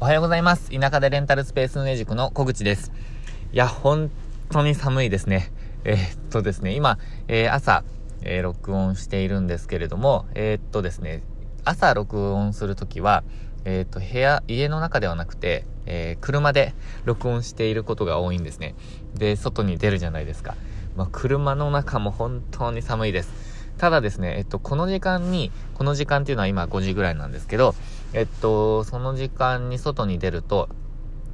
おはようございます。田舎でレンタルスペース運営塾の小口です。いや、本当に寒いですね。えー、っとですね、今、えー、朝、えー、録音しているんですけれども、えっとですね、朝録音するときは、えっと、部屋、家の中ではなくて、え車で録音していることが多いんですね。で、外に出るじゃないですか。まあ、車の中も本当に寒いです。ただですね、えっと、この時間に、この時間っていうのは今5時ぐらいなんですけど、えっと、その時間に外に出ると、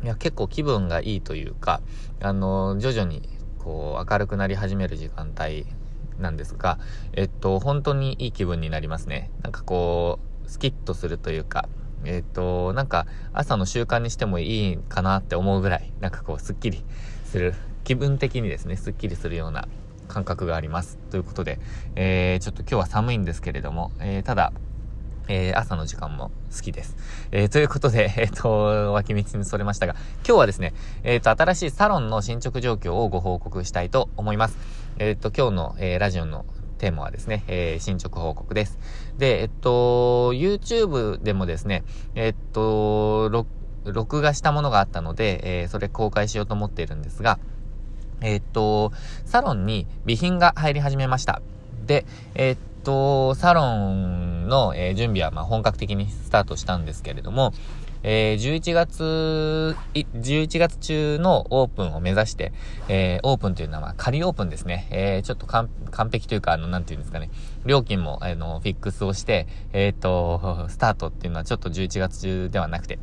いや、結構気分がいいというか、あの、徐々に、こう、明るくなり始める時間帯なんですが、えっと、本当にいい気分になりますね。なんかこう、スキッとするというか、えっと、なんか、朝の習慣にしてもいいかなって思うぐらい、なんかこう、スッキリする、気分的にですね、スッキリするような感覚があります。ということで、えー、ちょっと今日は寒いんですけれども、えー、ただ、えー、朝の時間も好きです。えー、ということで、えっ、ー、と、脇道にそれましたが、今日はですね、えっ、と、新しいサロンの進捗状況をご報告したいと思います。えっ、と、今日の、えラジオのテーマはですね、え進捗報告です。で、えっと、YouTube でもですね、えっと、録画したものがあったので、えそれ公開しようと思っているんですが、え、っと、サロンに備品が入り始めました。で、え、っと、サロンの、えー、準備はま本格的にスタートしたんですけれども、えー、11月、11月中のオープンを目指して、えー、オープンというのは、まあ、仮オープンですね。えー、ちょっと完璧というか、あの、なんていうんですかね。料金も、あの、フィックスをして、えっ、と、スタートっていうのはちょっと11月中ではなくて、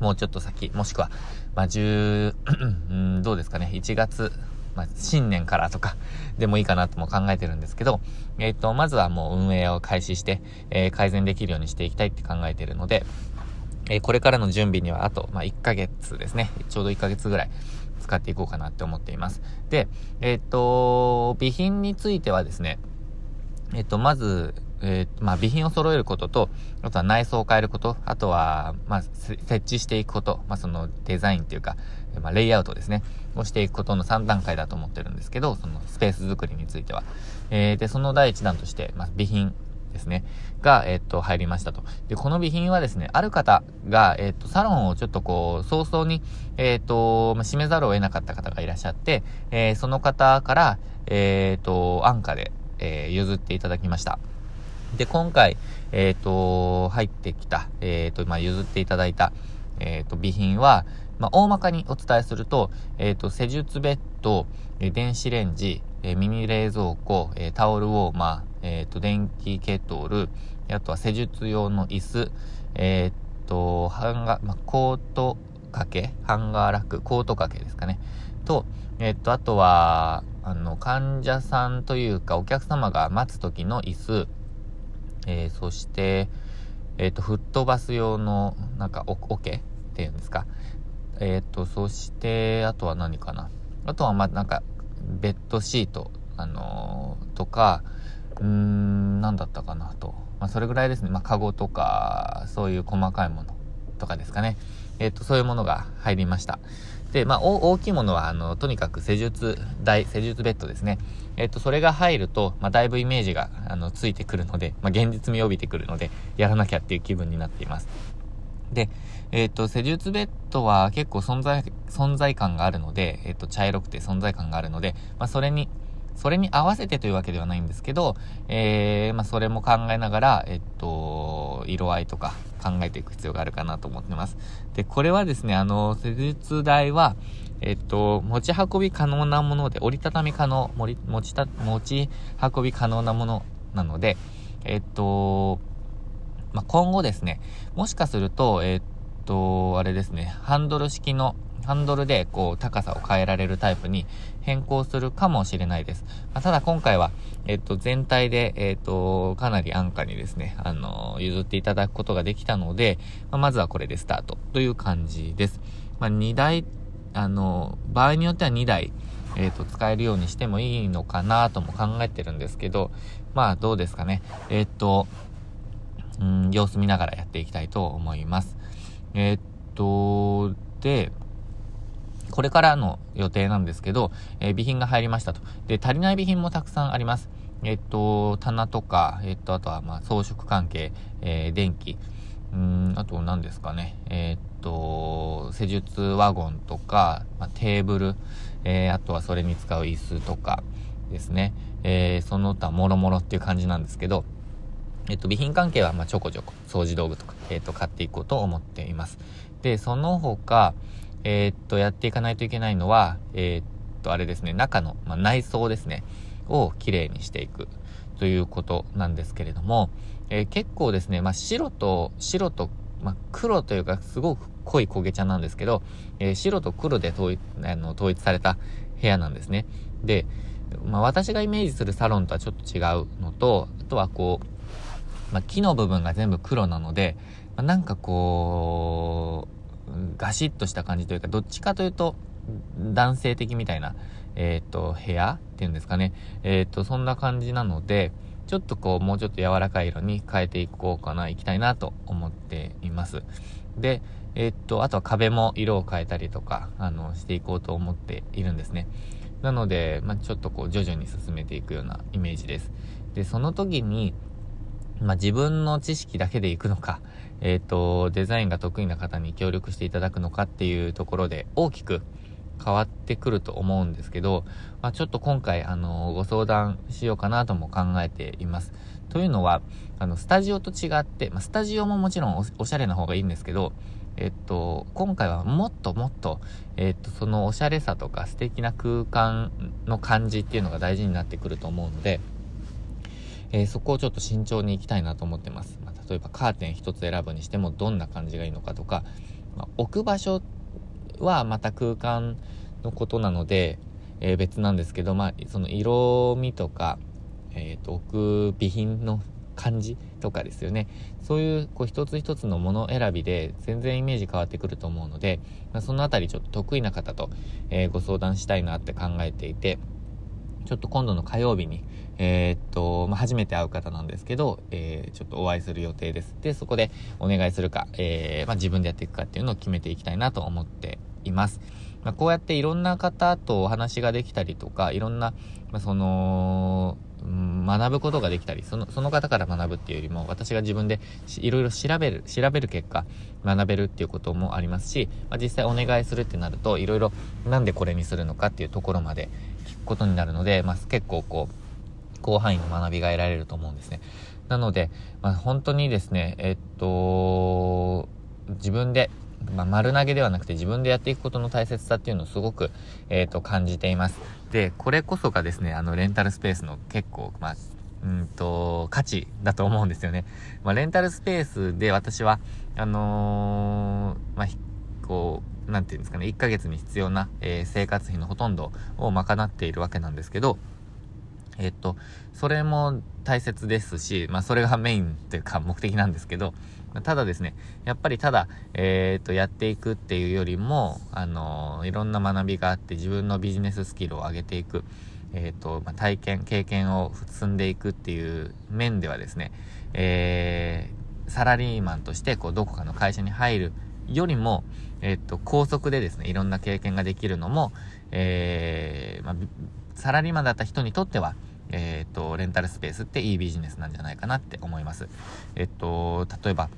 もうちょっと先、もしくは、まあ、10、うん、どうですかね、1月、まあ、新年からとか でもいいかなとも考えてるんですけど、えっ、ー、と、まずはもう運営を開始して、えー、改善できるようにしていきたいって考えてるので、え、これからの準備にはあと、まあ、1ヶ月ですね。ちょうど1ヶ月ぐらい使っていこうかなって思っています。で、えっ、と、備品についてはですね、えっ、と、まず、えー、まあ、備品を揃えることと、あとは内装を変えること、あとは、まあ、設置していくこと、まあ、そのデザインっていうか、まあ、レイアウトですね、をしていくことの3段階だと思ってるんですけど、そのスペース作りについては。えー、で、その第1弾として、まあ、備品ですね、が、えっ、と、入りましたと。で、この備品はですね、ある方が、えっ、と、サロンをちょっとこう、早々に、えっ、と、まあ、閉めざるを得なかった方がいらっしゃって、えその方から、えっ、と、安価で、え譲っていただきました。で、今回、えっ、と、入ってきた、えっ、と、まあ、譲っていただいた、えっ、と、備品は、まあ、大まかにお伝えすると、えっ、と、施術ベッド、電子レンジ、えミニ冷蔵庫、えタオルウォーマー、えっ、と、電気ケトル、あとは施術用の椅子、えっと、ハンガー、まあ、コート掛け、ハンガーラック、コート掛けですかね。と、えっと、あとは、あの、患者さんというか、お客様が待つ時の椅子、えー、そして、えっ、ー、と、吹っ飛ばす用の、なんか、お、桶っていうんですか？えっ、ー、と、そして、あとは何かな？あとは、ま、なんか、ベッドシート、あのとか、うーん、何だったかなと。まあ、それぐらいですね。まあ、カゴとか、そういう細かいものとかですかね。えっ、と、そういうものが入りました。で、まあ、大きいものは、あの、とにかく施術台、施術ベッドですね。えっと、それが入ると、まあ、だいぶイメージが、あの、ついてくるので、まあ、現実味を帯びてくるので、やらなきゃっていう気分になっています。で、えっ、と、施術ベッドは結構存在、存在感があるので、えっ、と、茶色くて存在感があるので、まあ、それに、それに合わせてというわけではないんですけど、えー、まあ、それも考えながら、えっと、色合いとか考えていく必要があるかなと思ってます。で、これはですね、あの、施術台は、えっと、持ち運び可能なもので、折りたたみ可能、持ちた、持ち運び可能なものなので、えっと、まあ、今後ですね、もしかすると、えっと、あれですね、ハンドル式の、ハンドルでこう高さを変えられるタイプに変更するかもしれないです。まあ、ただ今回は、えっと、全体で、えっと、かなり安価にですね、あの、譲っていただくことができたので、まあ、まずはこれでスタートという感じです。まあ、2台あの、場合によっては2台、えっ、と、使えるようにしてもいいのかなとも考えてるんですけど、まあ、どうですかね。えっ、と、うん、様子見ながらやっていきたいと思います。えっ、と、で、これからの予定なんですけど、え備品が入りましたと。で、足りない備品もたくさんあります。えっと、棚とか、えっと、あとは、まあ、装飾関係、えー、電気、うん、あと何ですかね。えー、っと、施術ワゴンとか、まあ、テーブル、えー、あとはそれに使う椅子とかですね。えー、その他もろもろっていう感じなんですけど、えっと、備品関係は、まあちょこちょこ、掃除道具とか、えっと、買っていこうと思っています。で、その他、えー、っと、やっていかないといけないのは、えー、っと、あれですね、中の、まあ、内装ですね、をきれいにしていくということなんですけれども、えー、結構ですね、まあ、白と、白と、まあ、黒というか、すごく濃い焦げ茶なんですけど、え、白と黒で統一あの統一された部屋なんですね。で、まあ、私がイメージするサロンとはちょっと違うのと、あとはこう、まあ、木の部分が全部黒なので、まあ、なんかこう、ガシッとした感じというか、どっちかというと、男性的みたいな、えっ、ー、と、部屋っていうんですかね。えっ、ー、と、そんな感じなので、ちょっとこう、もうちょっと柔らかい色に変えていこうかな、いきたいなと思っています。で、えっと、あとは壁も色を変えたりとか、あの、していこうと思っているんですね。なので、まあ、ちょっとこう、徐々に進めていくようなイメージです。で、その時に、まあ、自分の知識だけでいくのか、えっ、と、デザインが得意な方に協力していただくのかっていうところで大きく変わってくると思うんですけど、まあ、ちょっと今回、あの、ご相談しようかなとも考えています。というのは、あの、スタジオと違って、まあ、スタジオももちろんおしゃれな方がいいんですけど、えっと、今回はもっともっと、えっと、そのおしゃれさとか素敵な空間の感じっていうのが大事になってくると思うので、えー、そこをちょっと慎重に行きたいなと思ってます。まあ、例えばカーテン一つ選ぶにしてもどんな感じがいいのかとか、まあ、置く場所はまた空間のことなので、えー、別なんですけど、まあ、その色味とか、えっ、ー、と、置く備品の感じとかですよね。そういう、こう、一つ一つのもの選びで全然イメージ変わってくると思うので、まあ、そのあたりちょっと得意な方と、えー、ご相談したいなって考えていて、ちょっと今度の火曜日に、えー、っと、まあ、初めて会う方なんですけど、えー、ちょっとお会いする予定です。で、そこでお願いするか、えー、まあ、自分でやっていくかっていうのを決めていきたいなと思っています。まあ、こうやっていろんな方とお話ができたりとか、いろんな、まあ、その、学ぶことができたり、その、その方から学ぶっていうよりも、私が自分でいろいろ調べる、調べる結果、学べるっていうこともありますし、まあ、実際お願いするってなると、いろいろなんでこれにするのかっていうところまで聞くことになるので、まあ、結構こう、広範囲の学びが得られると思うんですね。なので、まあ、本当にですね、えっと、自分でまあ、丸投げではなくて自分でやっていくことの大切さっていうのをすごく、えっ、と、感じています。で、これこそがですね、あの、レンタルスペースの結構、まあ、うんと、価値だと思うんですよね。まあ、レンタルスペースで私は、あのー、まあ、こう、なんていうんですかね、1ヶ月に必要な、えー、生活費のほとんどを賄っているわけなんですけど、えっと、それも大切ですし、まあ、それがメインというか目的なんですけど、ただですね、やっぱりただ、えっ、と、やっていくっていうよりも、あのいろんな学びがあって自分のビジネススキルを上げていく、えっ、と、まあ、体験、経験を積んでいくっていう面ではですね、えー、サラリーマンとして、こう、どこかの会社に入るよりも、えっ、と、高速でですね、いろんな経験ができるのも、えー、まあ、サラリーマンだった人にとっては、えっ、と、レンタルスペースっていいビジネスなんじゃないかなって思います。えっと、例えば、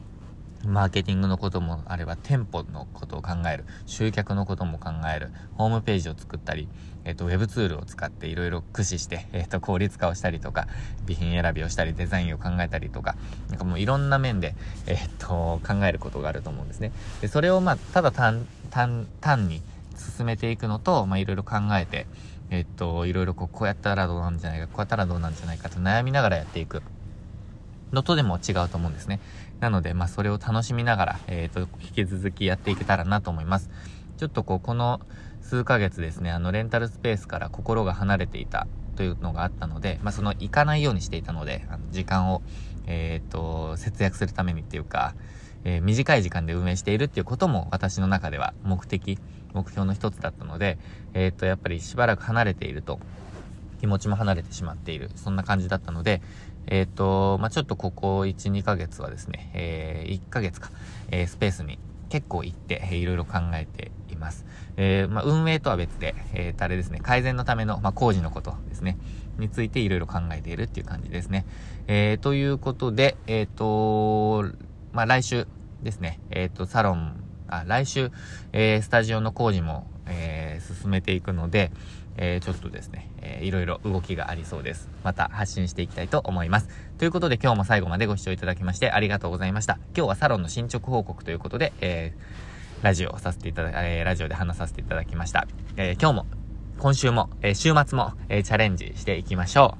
マーケティングのこともあれば、店舗のことを考える、集客のことも考える、ホームページを作ったり、えっ、と、ウェブツールを使っていろいろ駆使して、えっ、と、効率化をしたりとか、備品選びをしたり、デザインを考えたりとか、なんかもういろんな面で、えっ、と、考えることがあると思うんですね。で、それをまあ、ただ単、単、単に進めていくのと、まあ、いろいろ考えて、えっと、いろいろこう、こうやったらどうなんじゃないか、こうやったらどうなんじゃないかと悩みながらやっていくのとでも違うと思うんですね。なので、まあ、それを楽しみながら、えっ、と、引き続きやっていけたらなと思います。ちょっとこう、この数ヶ月ですね、あの、レンタルスペースから心が離れていたというのがあったので、まあ、その、行かないようにしていたので、あの時間を、えっ、と、節約するためにっていうか、えー、短い時間で運営しているっていうことも私の中では目的、目標の一つだったので、えっ、と、やっぱりしばらく離れていると、気持ちも離れてしまっている、そんな感じだったので、えっ、と、まあ、ちょっとここ1、2ヶ月はですね、えー、1ヶ月か、えー、スペースに結構行って、えー、いろいろ考えています。えー、まあ、運営とは別で、えー、あれですね、改善のための、まあ、工事のことですね、についていろいろ考えているっていう感じですね。えー、ということで、えっ、と、まあ、来週、ですね、えっ、と、サロン、あ、来週、えー、スタジオの工事も、えー、進めていくので、えー、ちょっとですね、えー、いろいろ動きがありそうです。また発信していきたいと思います。ということで今日も最後までご視聴いただきましてありがとうございました。今日はサロンの進捗報告ということで、えー、ラジオをさせていただ、えー、ラジオで話させていただきました。えー、今日も、今週も、えー、週末も、えー、チャレンジしていきましょう。